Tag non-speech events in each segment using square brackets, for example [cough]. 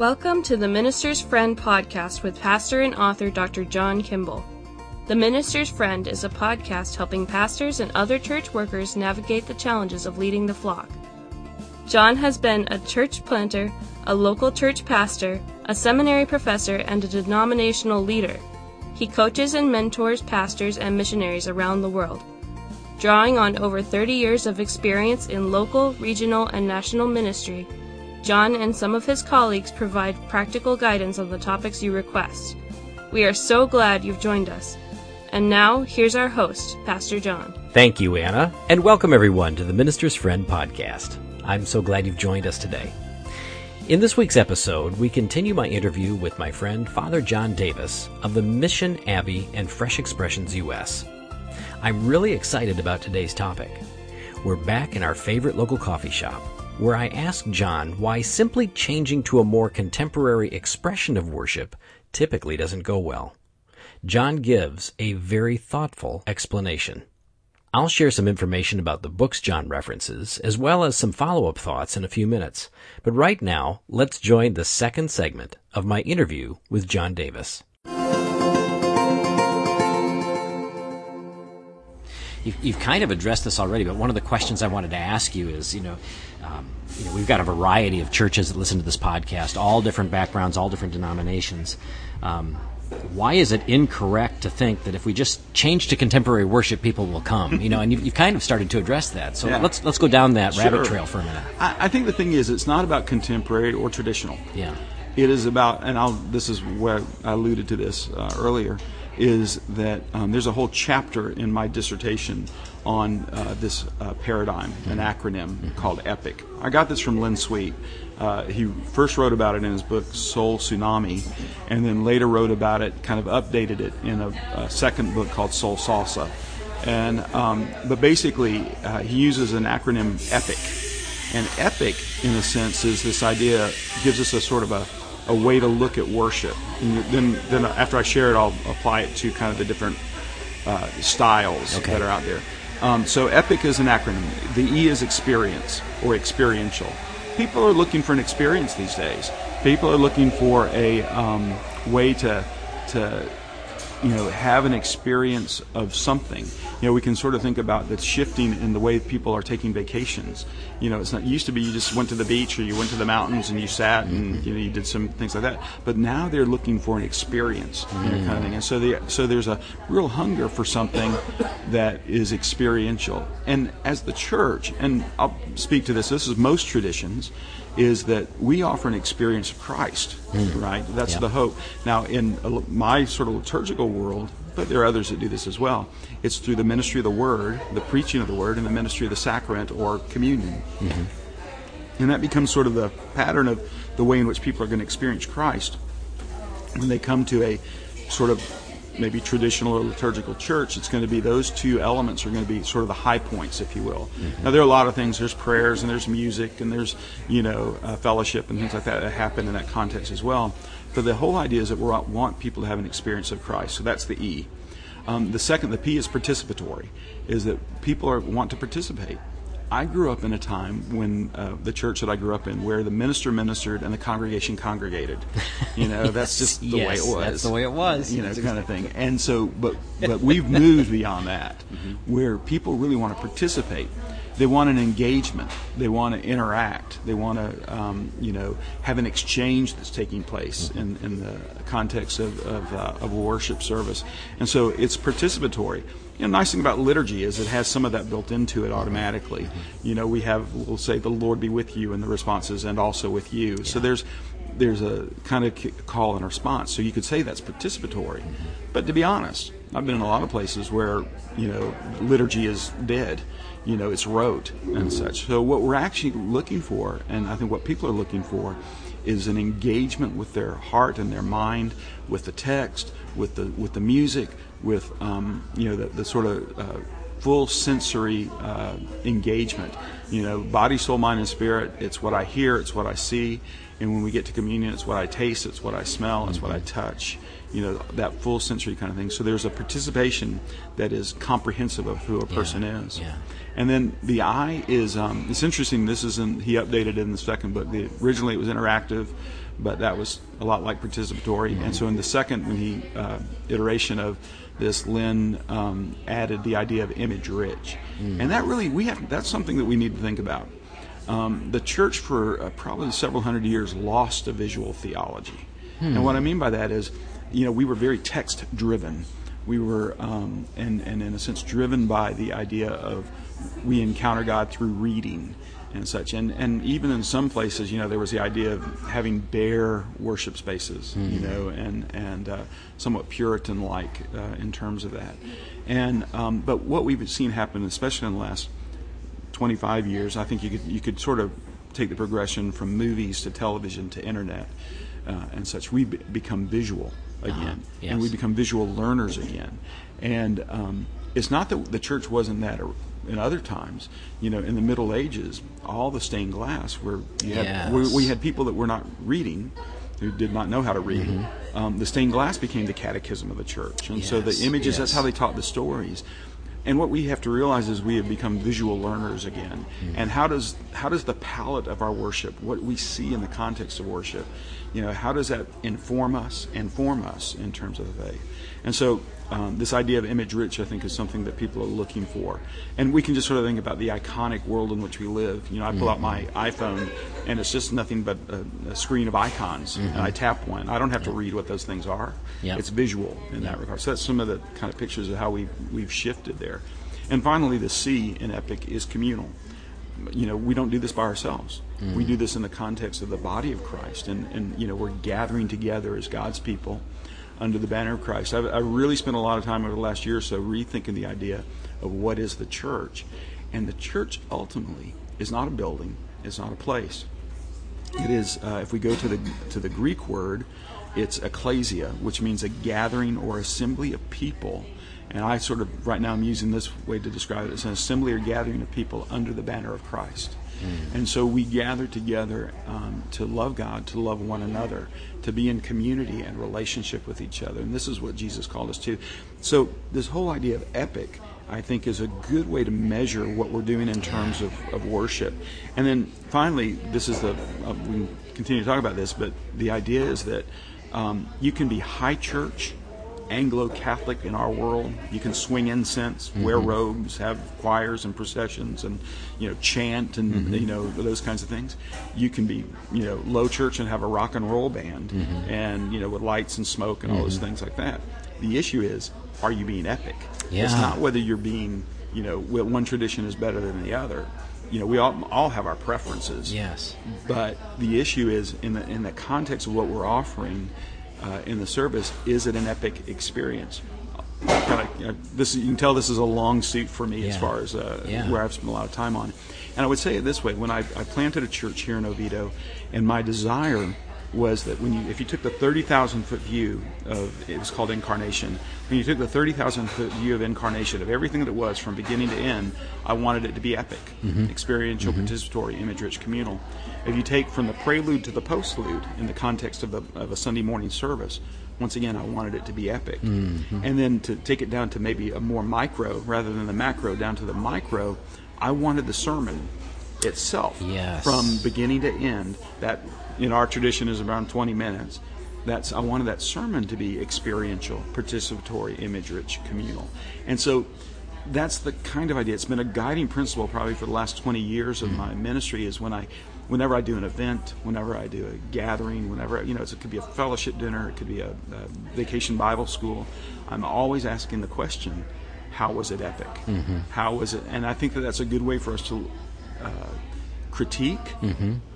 Welcome to the Minister's Friend podcast with pastor and author Dr. John Kimball. The Minister's Friend is a podcast helping pastors and other church workers navigate the challenges of leading the flock. John has been a church planter, a local church pastor, a seminary professor, and a denominational leader. He coaches and mentors pastors and missionaries around the world. Drawing on over 30 years of experience in local, regional, and national ministry, John and some of his colleagues provide practical guidance on the topics you request. We are so glad you've joined us. And now, here's our host, Pastor John. Thank you, Anna, and welcome everyone to the Minister's Friend podcast. I'm so glad you've joined us today. In this week's episode, we continue my interview with my friend Father Jon Davis of the Mission Abbey and Fresh Expressions US. I'm really excited about today's topic. We're back in our favorite local coffee shop where I ask Jon why simply changing to a more contemporary expression of worship typically doesn't go well. Jon gives a very thoughtful explanation. I'll share some information about the books Jon references, as well as some follow-up thoughts in a few minutes. But right now, let's join the second segment of my interview with Jon Davis. You've, you've, kind of addressed this already, but one of the questions I wanted to ask you is, you know, um, you know, we've got a variety of churches that listen to this podcast, all different backgrounds, all different denominations. Um, why is it incorrect to think that if we just change to contemporary worship, people will come? You know, and you've, you've kind of started to address that. So yeah. let's let's go down that sure. rabbit trail for a minute. I, I think the thing is, it's not about contemporary or traditional. Yeah. It is about, and I'll. This is where I alluded to this uh, earlier is that um, there's a whole chapter in my dissertation on uh, this uh, paradigm, an acronym called EPIC. I got this from Len Sweet. Uh, he first wrote about it in his book Soul Tsunami, and then later wrote about it, kind of updated it in a, a second book called Soul Salsa. And um, but basically, uh, he uses an acronym EPIC. And EPIC, in a sense, is this idea gives us a sort of a a way to look at worship. And then, then after I share it, I'll apply it to kind of the different uh, styles okay. that are out there. Um, so EPIC is an acronym. The E is experience or experiential. People are looking for an experience these days. People are looking for a um, way to to you know have an experience of something. You know we can sort of think about the shifting in the way people are taking vacations. You know it's not it used to be you just went to the beach or you went to the mountains and you sat and mm-hmm. you know you did some things like that. But now they're looking for an experience you know, kind of thing. And so the so there's a real hunger for something that is experiential. And as the church and I'll speak to this this is most traditions is that we offer an experience of Christ, mm. right? That's the hope. Now, in my sort of liturgical world, but there are others that do this as well, it's through the ministry of the Word, the preaching of the Word, and the ministry of the sacrament or communion. Mm-hmm. And that becomes sort of the pattern of the way in which people are going to experience Christ when they come to a sort of maybe traditional or liturgical church, it's going to be those two elements are going to be sort of the high points, if you will. Mm-hmm. Now there are a lot of things. There's prayers and there's music and there's you know uh, fellowship and things like that that happen in that context as well. But the whole idea is that we want people to have an experience of Christ. So that's the E. Um, the second, the P is participatory, is that people are, want to participate. I grew up in a time when uh, the church that I grew up in, where the minister ministered and the congregation congregated. You know, yes, [laughs] that's just the yes, way it was. That's the way it was. You know, kind of thing. And so, but but we've moved beyond that, [laughs] mm-hmm. where people really want to participate. They want an engagement. They want to interact. They want to, um, you know, have an exchange that's taking place in, in the context of of, uh, of a worship service. And so, it's participatory you know, nice thing about liturgy is it has some of that built into it automatically. You know, we have we'll say the Lord be with you in the responses and also with you. Yeah. So there's there's a kind of call and response. So you could say that's participatory. But to be honest, I've been in a lot of places where you know liturgy is dead. You know, it's rote and such. So what we're actually looking for, and I think what people are looking for, is an engagement with their heart and their mind, with the text, with the with the music, with um, you know the, the sort of uh, full sensory uh, engagement. You know, body, soul, mind, and spirit. It's what I hear. It's what I see. And when we get to communion, it's what I taste. It's what I smell. It's what I touch. You know, that full sensory kind of thing. So there's a participation that is comprehensive of who a person yeah, is. Yeah. And then the eye is. Um, it's interesting. This is in he updated it in the second book. The, originally it was interactive but that was a lot like participatory. And so in the second when he, uh, iteration of this, Len um, added the idea of image rich, and that really we have that's something that we need to think about. Um, the church for uh, probably several hundred years lost a visual theology, and what I mean by that is, you know, we were very text driven. We were, um, and and in a sense, driven by the idea of we encounter God through reading and such. And and even in some places, you know, there was the idea of having bare worship spaces, you know, and and uh, somewhat Puritan-like uh, in terms of that. And um, but what we've seen happen, especially in the last 25 years, I think you could you could sort of take the progression from movies to television to internet uh, and such. We be- become visual again, yes. and we become visual learners again. And um, it's not that the church wasn't that in other times. You know, in the Middle Ages, all the stained glass where you had we, Yes. we had people that were not reading. Who did not know how to read? Mm-hmm. Um, the stained glass became the catechism of the church, and so the Yes, images. That's how they taught the stories. And what we have to realize is we have become visual learners again. Hmm. And how does how does the palette of our worship, what we see in the context of worship, you know, how does that inform us inform us in terms of the faith? And so um, this idea of image rich, I think, is something that people are looking for. And we can just sort of think about the iconic world in which we live. You know, I pull out my mm-hmm. iPhone, and it's just nothing but a, a screen of icons, and I mm-hmm. tap one. I don't have to read what those things are. Yeah. It's visual in that regard. So that's some of the kind of pictures of how we we've shifted there. And finally, the C in Epic is communal. You know, we don't do this by ourselves. We do this in the context of the body of Christ, and and you know, we're gathering together as God's people under the banner of Christ. I've, I've really spent a lot of time over the last year or so rethinking the idea of what is the church, and the church ultimately is not a building, it's not a place. It is, uh, if we go to the to the Greek word, it's ecclesia, which means a gathering or assembly of people. And I sort of right now I'm using this way to describe it. as an assembly or gathering of people under the banner of Christ. And so we gather together um, to love God, to love one another, to be in community and relationship with each other. And this is what Jesus called us to. So this whole idea of epic I think is a good way to measure what we're doing in terms of, of worship. And then finally, this is the, uh, we can continue to talk about this, but the idea is that um, you can be high church, Anglo Catholic in our world. You can swing incense, wear mm-hmm. robes, have choirs and processions, and you know chant and mm-hmm. you know those kinds of things. You can be you know low church and have a rock and roll band, mm-hmm. and you know with lights and smoke and all those things like that. The issue is, are you being epic? It's not whether you're being you know one tradition is better than the other. You know we all all have our preferences. Yes. But the issue is in the in the context of what we're offering uh, in the service, is it an epic experience? Kind of, you know, this you can tell this is a long suit for me as far as uh, Yeah. where I've spent a lot of time on. And I would say it this way: when I, I planted a church here in Oviedo, and my desire was that when you if you took the thirty thousand foot view of it was called incarnation. When you took the thirty thousand foot view of incarnation of everything that it was from beginning to end, I wanted it to be epic, mm-hmm. experiential, mm-hmm. participatory, image rich, communal. If you take from the prelude to the postlude in the context of, the, of a Sunday morning service, once again, I wanted it to be epic. Mm-hmm. And then to take it down to maybe a more micro rather than the macro, down to the micro, I wanted the sermon itself Yes. from beginning to end. That in our tradition is around 20 minutes. That's I wanted that sermon to be experiential, participatory, image rich, communal. And so that's the kind of idea. It's been a guiding principle probably for the last 20 years of my ministry is when I whenever I do an event, whenever I do a gathering, whenever you know, it's, it could be a fellowship dinner, it could be a, a vacation Bible school. I'm always asking the question, how was it epic? How was it? And I think that that's a good way for us to uh, critique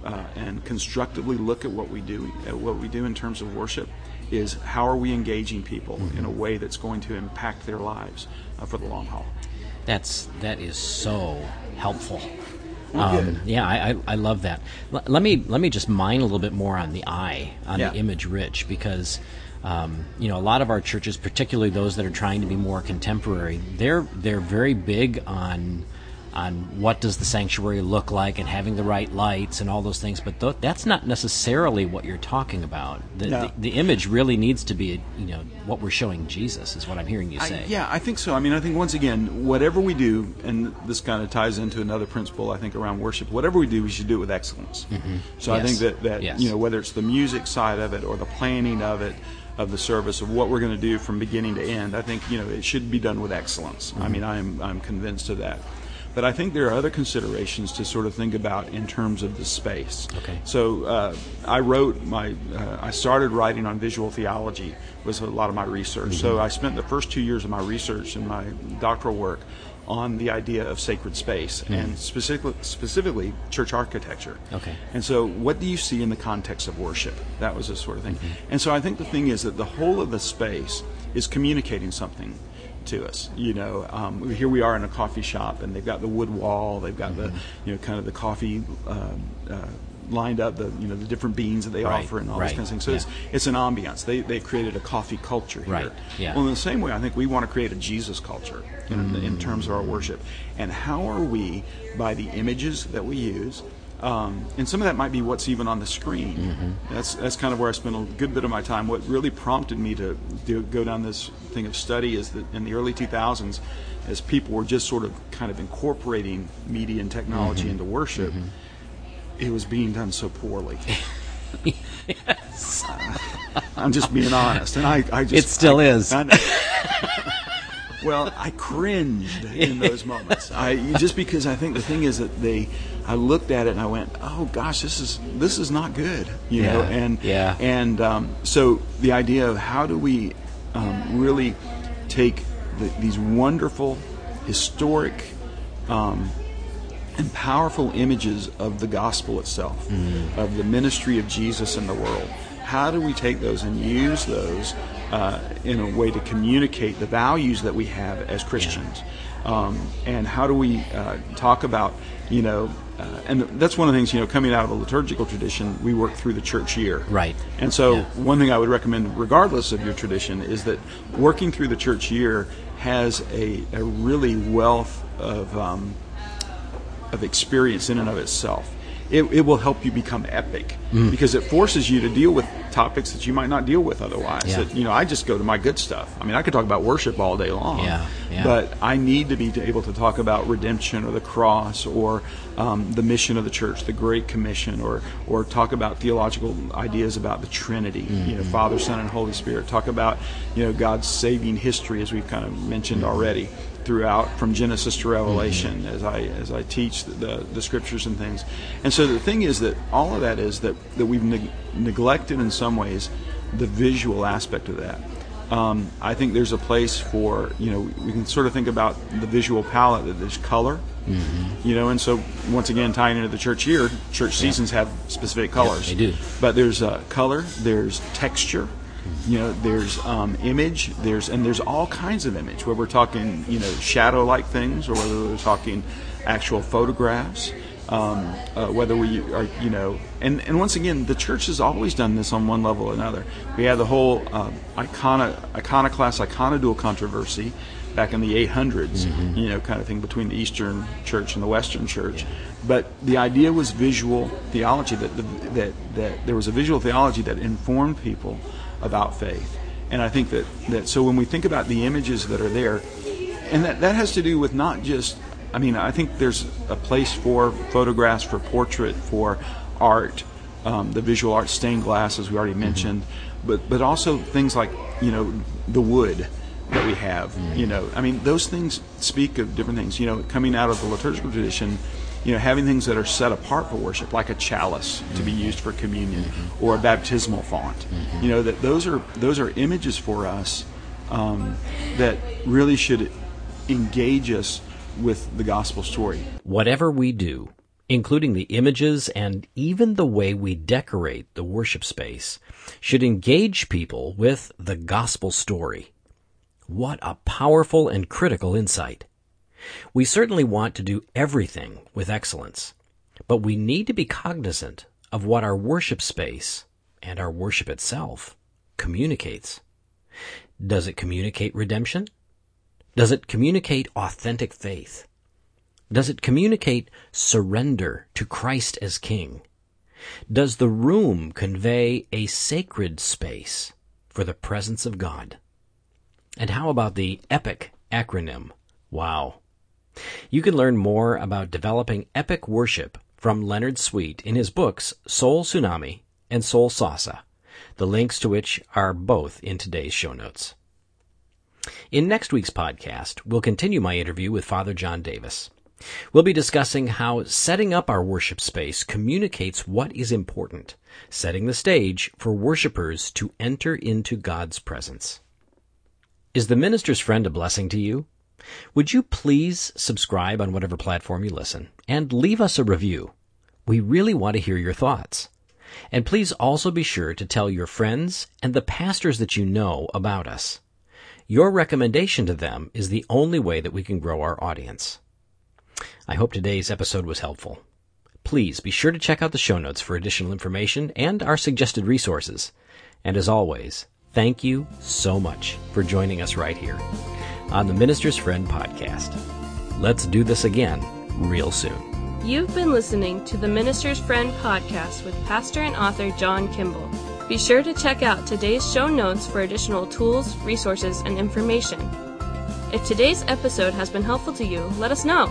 uh, and constructively look at what we do, at what we do in terms of worship. Is how are we engaging people in a way that's going to impact their lives uh, for the long haul? That's that is so helpful. Um, yeah, I, I, I love that. L- let me let me just mine a little bit more on the eye, on Yeah. the image rich, because um, you know a lot of our churches, particularly those that are trying to be more contemporary, they're they're very big on on what does the sanctuary look like and having the right lights and all those things. But th- that's not necessarily what you're talking about. The, No. the, the image really needs to be, you know, what we're showing Jesus is what I'm hearing you I- say. yeah, I think so. I mean, I think once again, whatever we do, and this kind of ties into another principle I think around worship. Whatever we do, we should do it with excellence. Mm-hmm. So I think that that Yes. you know whether it's the music side of it or the planning of it, of the service of what we're going to do from beginning to end, I think you know it should be done with excellence. I mm-hmm. mean, I'm I'm convinced of that. But I think there are other considerations to sort of think about in terms of the space. Okay. So uh, I wrote my, uh, I started writing on visual theology was a lot of my research. So I spent the first two years of my research and my doctoral work on the idea of sacred space and specifically, specifically church architecture. Okay. And so, what do you see in the context of worship? That was the sort of thing. And so, I think the thing is that the whole of the space is communicating something to us. You know, um, here we are in a coffee shop, and they've got the wood wall. They've got the, you know, kind of the coffee. Um, uh, lined up the you know the different beans that they Right, offer and all right, those kinds of things so yeah. it's it's an ambiance they they've created a coffee culture here Right, yeah. well in the same way I think we want to create a Jesus culture in, in terms of our worship and how are we by the images that we use um, and some of that might be what's even on the screen. Mm-hmm. That's that's kind of where I spent a good bit of my time. What really prompted me to, to go down this thing of study is that in the early 2000s, as people were just sort of kind of incorporating media and technology Mm-hmm. into worship, it was being done so poorly. [laughs] I'm just being honest, and I, I just It still I- is. I know. [laughs] well, I cringed in those [laughs] moments. I just because I think the thing is that they, I looked at it and I went, oh gosh, this is this is not good, you know, and yeah. and um, so the idea of how do we um, really take the, these wonderful historic um, and powerful images of the gospel itself, of the ministry of Jesus in the world. How do we take those and use those uh, in a way to communicate the values that we have as Christians? Um, and how do we uh, talk about, you know, uh, and that's one of the things, you know, coming out of the liturgical tradition, we work through the church year. Right. And so, Yeah. one thing I would recommend, regardless of your tradition, is that working through the church year has a, a really wealth of um, of experience in and of itself. It, it will help you become epic Mm. because it forces you to deal with topics that you might not deal with otherwise. Yeah. That, you know, I just go to my good stuff. I mean, I could talk about worship all day long, Yeah, yeah. but I need to be able to talk about redemption or the cross or um, the mission of the church, the Great Commission, or or talk about theological ideas about the Trinity, you Mm-hmm. know, Father, Son, and Holy Spirit. Talk about you know God's saving history, as we've kind of mentioned Mm-hmm. already, throughout from Genesis to Revelation, as I as I teach the, the the scriptures and things. And so the thing is that all of that is that that we've neg- neglected in some ways the visual aspect of that. Um, I think there's a place for you know we can sort of think about the visual palette that there's color, you know, and so once again tying into the church year, church seasons have specific colors. they do. But there's uh, color, there's texture, you know, there's um, image, there's and there's all kinds of image. Where we're talking, you know, shadow-like things, or whether we're talking actual photographs. Um, uh, whether we are, you know, and, and once again, the church has always done this on one level or another. We had the whole uh, icona, iconoclast, iconodule controversy back in the 800s, you know, kind of thing between the Eastern Church and the Western Church. But the idea was visual theology that, the, that that there was a visual theology that informed people about faith. And I think that, that so when we think about the images that are there, and that, that has to do with not just I mean, I think there's a place for photographs, for portrait, for art, um, the visual art, stained glass, as we already mentioned, but but also things like you know the wood that we have. You know, I mean, those things speak of different things. You know, coming out of the liturgical tradition, you know, having things that are set apart for worship, like a chalice to be used for communion, or a baptismal font. You know, that those are those are images for us um, that really should engage us with the gospel story. Whatever we do, including the images and even the way we decorate the worship space, should engage people with the gospel story. What a powerful and critical insight. We certainly want to do everything with excellence, but we need to be cognizant of what our worship space and our worship itself communicates. Does it communicate redemption? Does it communicate authentic faith? Does it communicate surrender to Christ as King? Does the room convey a sacred space for the presence of God? And how about the EPIC acronym? Wow. You can learn more about developing epic worship from Leonard Sweet in his books Soul Tsunami and Soul Salsa, the links to which are both in today's show notes. In next week's podcast, we'll continue my interview with Father Jon Davis. We'll be discussing how setting up our worship space communicates what is important, setting the stage for worshipers to enter into God's presence. Is the minister's friend a blessing to you? Would you please subscribe on whatever platform you listen and leave us a review? We really want to hear your thoughts. And please also be sure to tell your friends and the pastors that you know about us. Your recommendation to them is the only way that we can grow our audience. I hope today's episode was helpful. Please be sure to check out the show notes for additional information and our suggested resources. And as always, thank you so much for joining us right here on the Minister's Friend podcast. Let's do this again real soon. You've been listening to the Minister's Friend podcast with pastor and author John Kimball. Be sure to check out today's show notes for additional tools, resources, and information. If today's episode has been helpful to you, let us know.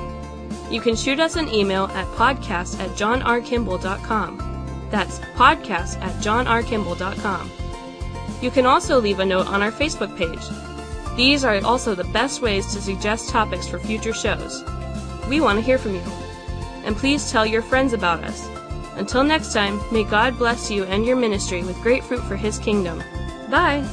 You can shoot us an email at podcast at johnrkimball.com. That's podcast at johnrkimball.com. You can also leave a note on our Facebook page. These are also the best ways to suggest topics for future shows. We want to hear from you. And please tell your friends about us. Until next time, may God bless you and your ministry with great fruit for His kingdom. Bye!